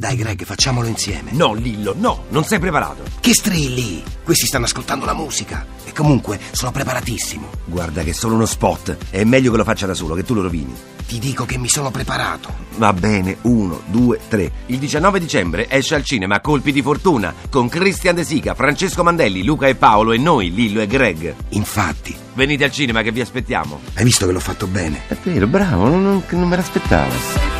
Dai, Greg, facciamolo insieme. No, Lillo, no, non sei preparato. Che strilli! Questi stanno ascoltando la musica. E comunque sono preparatissimo. Guarda che è solo uno spot. È meglio che lo faccia da solo, che tu lo rovini. Ti dico che mi sono preparato. Va bene, uno, due, tre. Il 19 dicembre esce al cinema Colpi di Fortuna con Christian De Sica, Francesco Mandelli, Luca e Paolo e noi, Lillo e Greg. Infatti, Venite al cinema che vi aspettiamo. hai visto che l'ho fatto bene? È vero, bravo, non, non- non me l'aspettavo.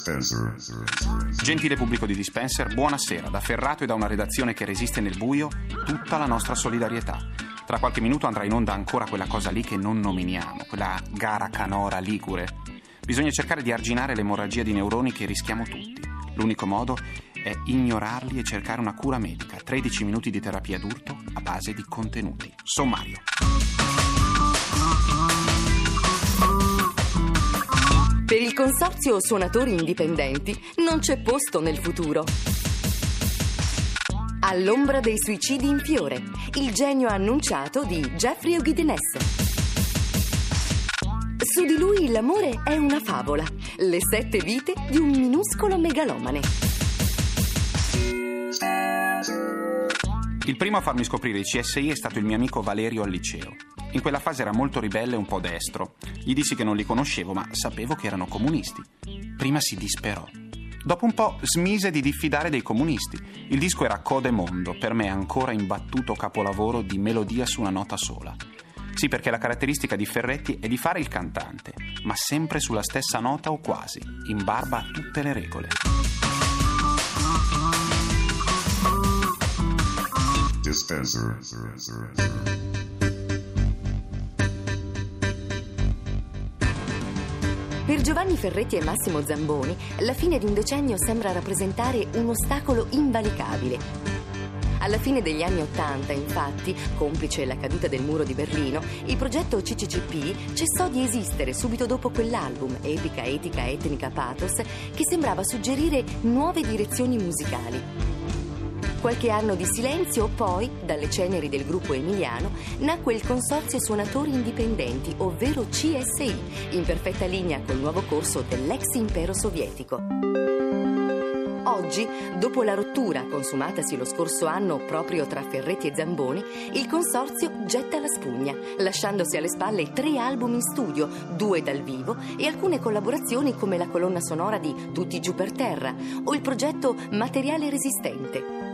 Dispenser. Gentile pubblico di Dispenser, buonasera. Da Ferrato e da una redazione che resiste nel buio, tutta la nostra solidarietà. Tra qualche minuto andrà in onda ancora quella cosa lì che non nominiamo, quella gara canora ligure. Bisogna cercare di arginare l'emorragia di neuroni che rischiamo tutti. L'unico modo è ignorarli e cercare una cura medica. 13 minuti di terapia d'urto a base di contenuti. Sommario. Per il consorzio suonatori indipendenti non c'è posto nel futuro. All'ombra dei suicidi in fiore, il genio annunciato di Jeffrey Eughidenesse. Su di lui l'amore è una favola, le sette vite di un minuscolo megalomane. Il primo a farmi scoprire i CSI è stato il mio amico Valerio al liceo. In quella fase era molto ribelle e un po' destro. Gli dissi che non li conoscevo, ma sapevo che erano comunisti. Prima si disperò. Dopo un po' smise di diffidare dei comunisti. Il disco era Code Mondo, per me ancora imbattuto capolavoro di melodia su una nota sola. Sì, perché la caratteristica di Ferretti è di fare il cantante, ma sempre sulla stessa nota o quasi, in barba a tutte le regole. Dispenser. Per Giovanni Ferretti e Massimo Zamboni, la fine di un decennio sembra rappresentare un ostacolo invalicabile. Alla fine degli anni Ottanta, infatti, complice la caduta del muro di Berlino, il progetto CCCP cessò di esistere subito dopo quell'album, Epica, Etica, Etnica, Pathos, che sembrava suggerire nuove direzioni musicali. Qualche anno di silenzio, poi, dalle ceneri del gruppo emiliano, nacque il Consorzio Suonatori Indipendenti, ovvero CSI, in perfetta linea col nuovo corso dell'ex impero sovietico. Oggi, dopo la rottura consumatasi lo scorso anno proprio tra Ferretti e Zamboni, il consorzio getta la spugna, lasciandosi alle spalle tre album in studio, due dal vivo e alcune collaborazioni come la colonna sonora di Tutti giù per terra o il progetto Materiale Resistente.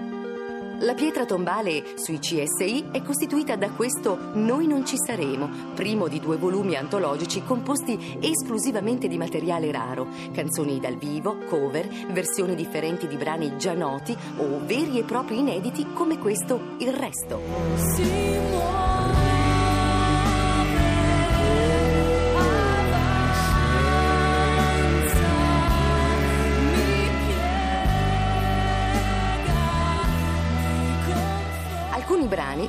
La pietra tombale sui CSI è costituita da questo Noi non ci saremo, primo di due volumi antologici composti esclusivamente di materiale raro, canzoni dal vivo, cover, versioni differenti di brani già noti o veri e propri inediti come questo Il resto. Alcuni brani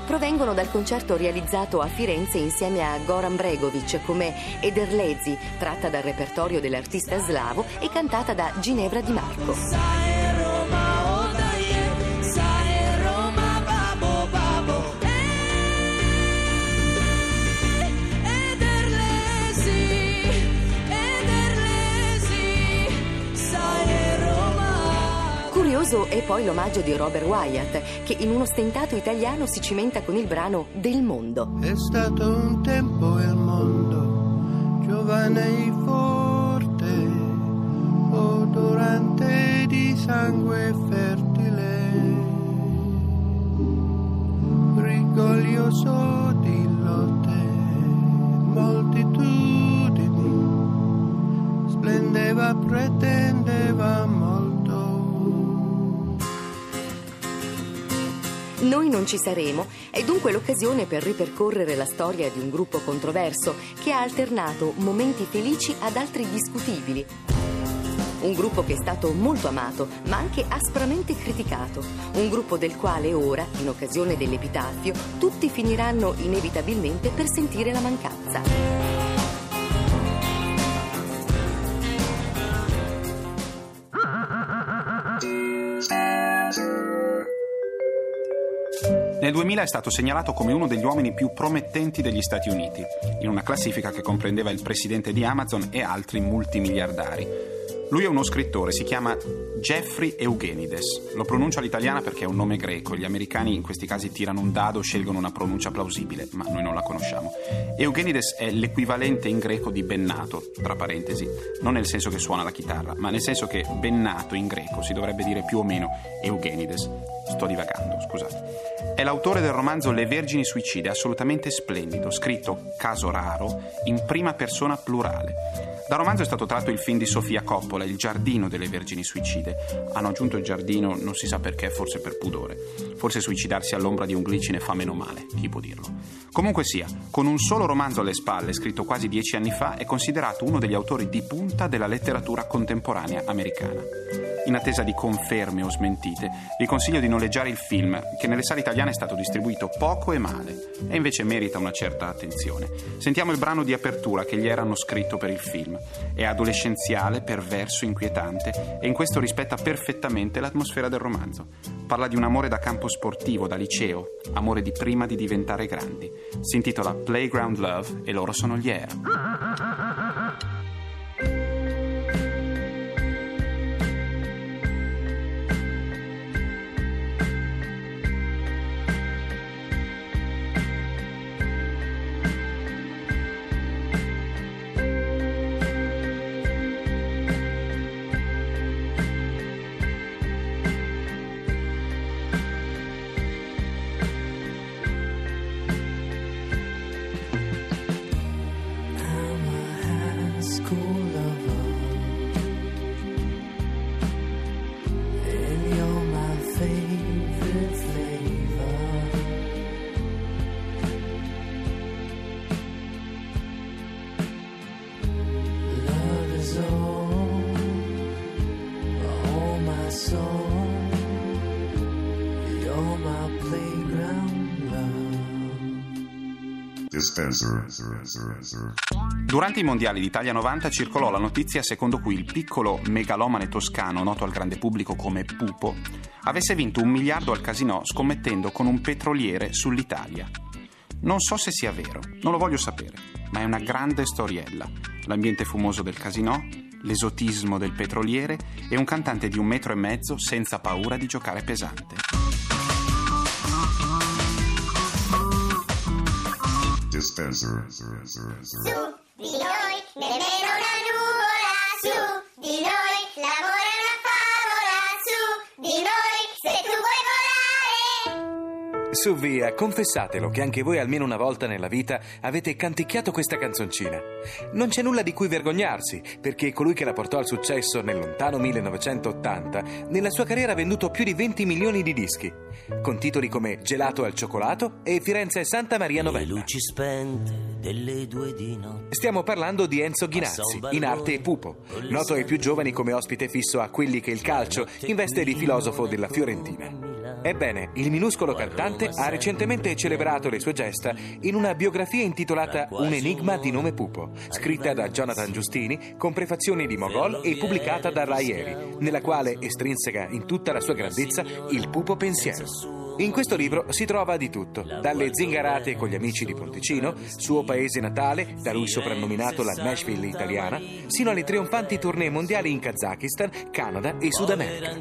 provengono dal concerto realizzato a Firenze insieme a Goran Bregovic come Ederlezi, tratta dal repertorio dell'artista slavo e cantata da Ginevra Di Marco. Curioso è poi l'omaggio di Robert Wyatt, che in uno stentato italiano si cimenta con il brano Del mondo. È stato un tempo il mondo, giovane e forte, odorante di sangue fertile, rigoglioso di lotte, moltitudini, splendeva, pretendeva molto. Noi non ci saremo è dunque l'occasione per ripercorrere la storia di un gruppo controverso che ha alternato momenti felici ad altri discutibili. un gruppo che è stato molto amato, ma anche aspramente criticato, un gruppo del quale ora, in occasione dell'epitafio, tutti finiranno inevitabilmente per sentire la mancanza. 2000 è stato segnalato come uno degli uomini più promettenti degli Stati Uniti, in una classifica che comprendeva il presidente di Amazon e altri multimiliardari. Lui è uno scrittore, si chiama Jeffrey Eugenides. Lo pronuncio all'italiana perché è un nome greco. Gli americani in questi casi tirano un dado, scelgono una pronuncia plausibile, ma noi non la conosciamo. Eugenides è l'equivalente in greco di bennato, tra parentesi, non nel senso che suona la chitarra, ma nel senso che bennato in greco si dovrebbe dire più o meno Eugenides. Sto divagando, scusate. È l'autore del romanzo Le Vergini Suicide, assolutamente splendido, scritto, caso raro, in prima persona plurale. Dal romanzo è stato tratto il film di Sofia Coppola, Il giardino delle vergini suicide. Hanno aggiunto il giardino, non si sa perché, forse per pudore. Forse suicidarsi all'ombra di un glicine fa meno male, chi può dirlo. Comunque sia, con un solo romanzo alle spalle, scritto quasi dieci anni fa, è considerato uno degli autori di punta della letteratura contemporanea americana. In attesa di conferme o smentite, vi consiglio di noleggiare il film, che nelle sale italiane è stato distribuito poco e male, e invece merita una certa attenzione. Sentiamo il brano di apertura che gli erano scritto per il film. È adolescenziale, perverso, inquietante, e in questo rispetta perfettamente l'atmosfera del romanzo. Parla di un amore da campo sportivo, da liceo, amore di prima di diventare grandi. Si intitola Playground Love e loro sono gli Air. Durante i mondiali d'Italia 90 circolò la notizia secondo cui il piccolo megalomane toscano, noto al grande pubblico come Pupo, avesse vinto un miliardo al casino scommettendo con un petroliere sull'Italia. Non so se sia vero, non lo voglio sapere, ma è una grande storiella. L'ambiente fumoso del casino, l'esotismo del petroliere e un cantante di un metro e mezzo senza paura di giocare pesante. Dispenser. Su di noi, nemmeno una nuvola, su di noi, l'amore è una favola, su di noi, se tu vuoi volare. Su via, confessatelo che anche voi almeno una volta nella vita avete canticchiato questa canzoncina. Non c'è nulla di cui vergognarsi, perché colui che la portò al successo nel lontano 1980, nella sua carriera ha venduto più di 20 milioni di dischi, con titoli come Gelato al cioccolato e Firenze Santa Maria Novella. Le luci spente delle due di notte. Stiamo parlando di Enzo Ghinazzi, in arte Pupo, noto ai più giovani come ospite fisso a quelli che il calcio in veste di filosofo della Fiorentina. Ebbene, il minuscolo cantante ha recentemente celebrato le sue gesta in una biografia intitolata Un enigma di nome Pupo, scritta da Jonathan Giustini con prefazioni di Mogol e pubblicata da Rai Eri, nella quale estrinseca in tutta la sua grandezza il Pupo pensiero. In questo libro si trova di tutto, dalle zingarate con gli amici di Ponticino, suo paese natale, da lui soprannominato la Nashville italiana, sino alle trionfanti tournée mondiali in Kazakistan, Canada e Sud America.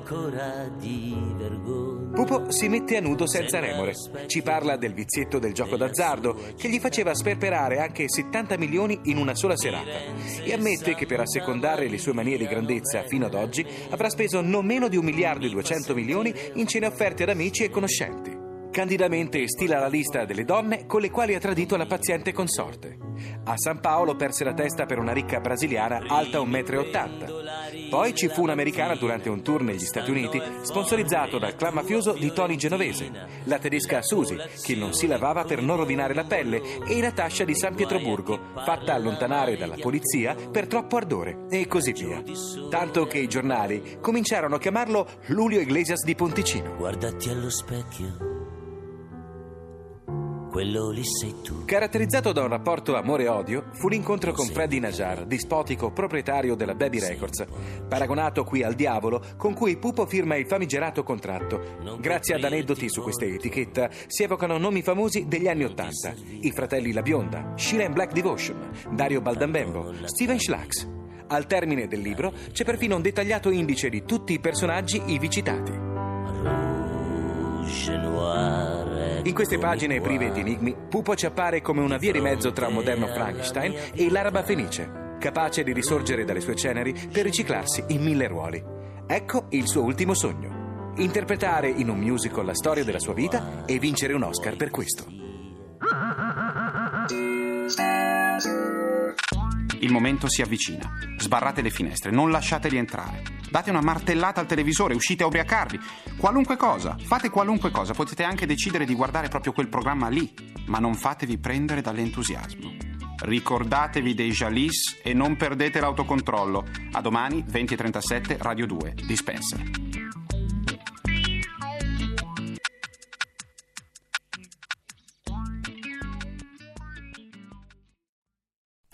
Pupo si mette a nudo senza remore. Ci parla del vizietto del gioco d'azzardo, che gli faceva sperperare anche 70 milioni in una sola serata. E ammette che per assecondare le sue manie di grandezza fino ad oggi avrà speso non meno di un miliardo e 200 milioni in cene offerte ad amici e conoscenti. Candidamente stila la lista delle donne con le quali ha tradito la paziente consorte. A San Paolo perse la testa per una ricca brasiliana alta 1,80 m. Poi ci fu un'americana durante un tour negli Stati Uniti, sponsorizzato dal clan mafioso di Tony Genovese, la tedesca Susie, che non si lavava per non rovinare la pelle, e Natascia di San Pietroburgo, fatta allontanare dalla polizia per troppo ardore, e così via. Tanto che i giornali cominciarono a chiamarlo Lulio Iglesias di Ponticino. Guardati allo specchio. Quello lì sei tu. Caratterizzato da un rapporto amore-odio, fu l'incontro con Freddy Najar, dispotico proprietario della Baby Records, paragonato qui al diavolo, con cui Pupo firma il famigerato contratto. Grazie ad aneddoti su questa etichetta si evocano nomi famosi degli anni Ottanta: i fratelli La Bionda, Sheila and Black Devotion, Dario Baldambembo, Steven Schlax. Al termine del libro c'è perfino un dettagliato indice di tutti i personaggi ivi citati. Rouge noir. In queste pagine prive di enigmi, Pupo ci appare come una via di mezzo tra un moderno Frankenstein e l'araba fenice, capace di risorgere dalle sue ceneri per riciclarsi in mille ruoli. Ecco il suo ultimo sogno: interpretare in un musical la storia della sua vita e vincere un Oscar per questo. Il momento si avvicina. Sbarrate le finestre, non lasciateli entrare. Date una martellata al televisore, uscite a ubriacarvi. Qualunque cosa, fate qualunque cosa. Potete anche decidere di guardare proprio quel programma lì, ma non fatevi prendere dall'entusiasmo. Ricordatevi dei Jalis e non perdete l'autocontrollo. A domani 20.37 Radio 2, Dispenser.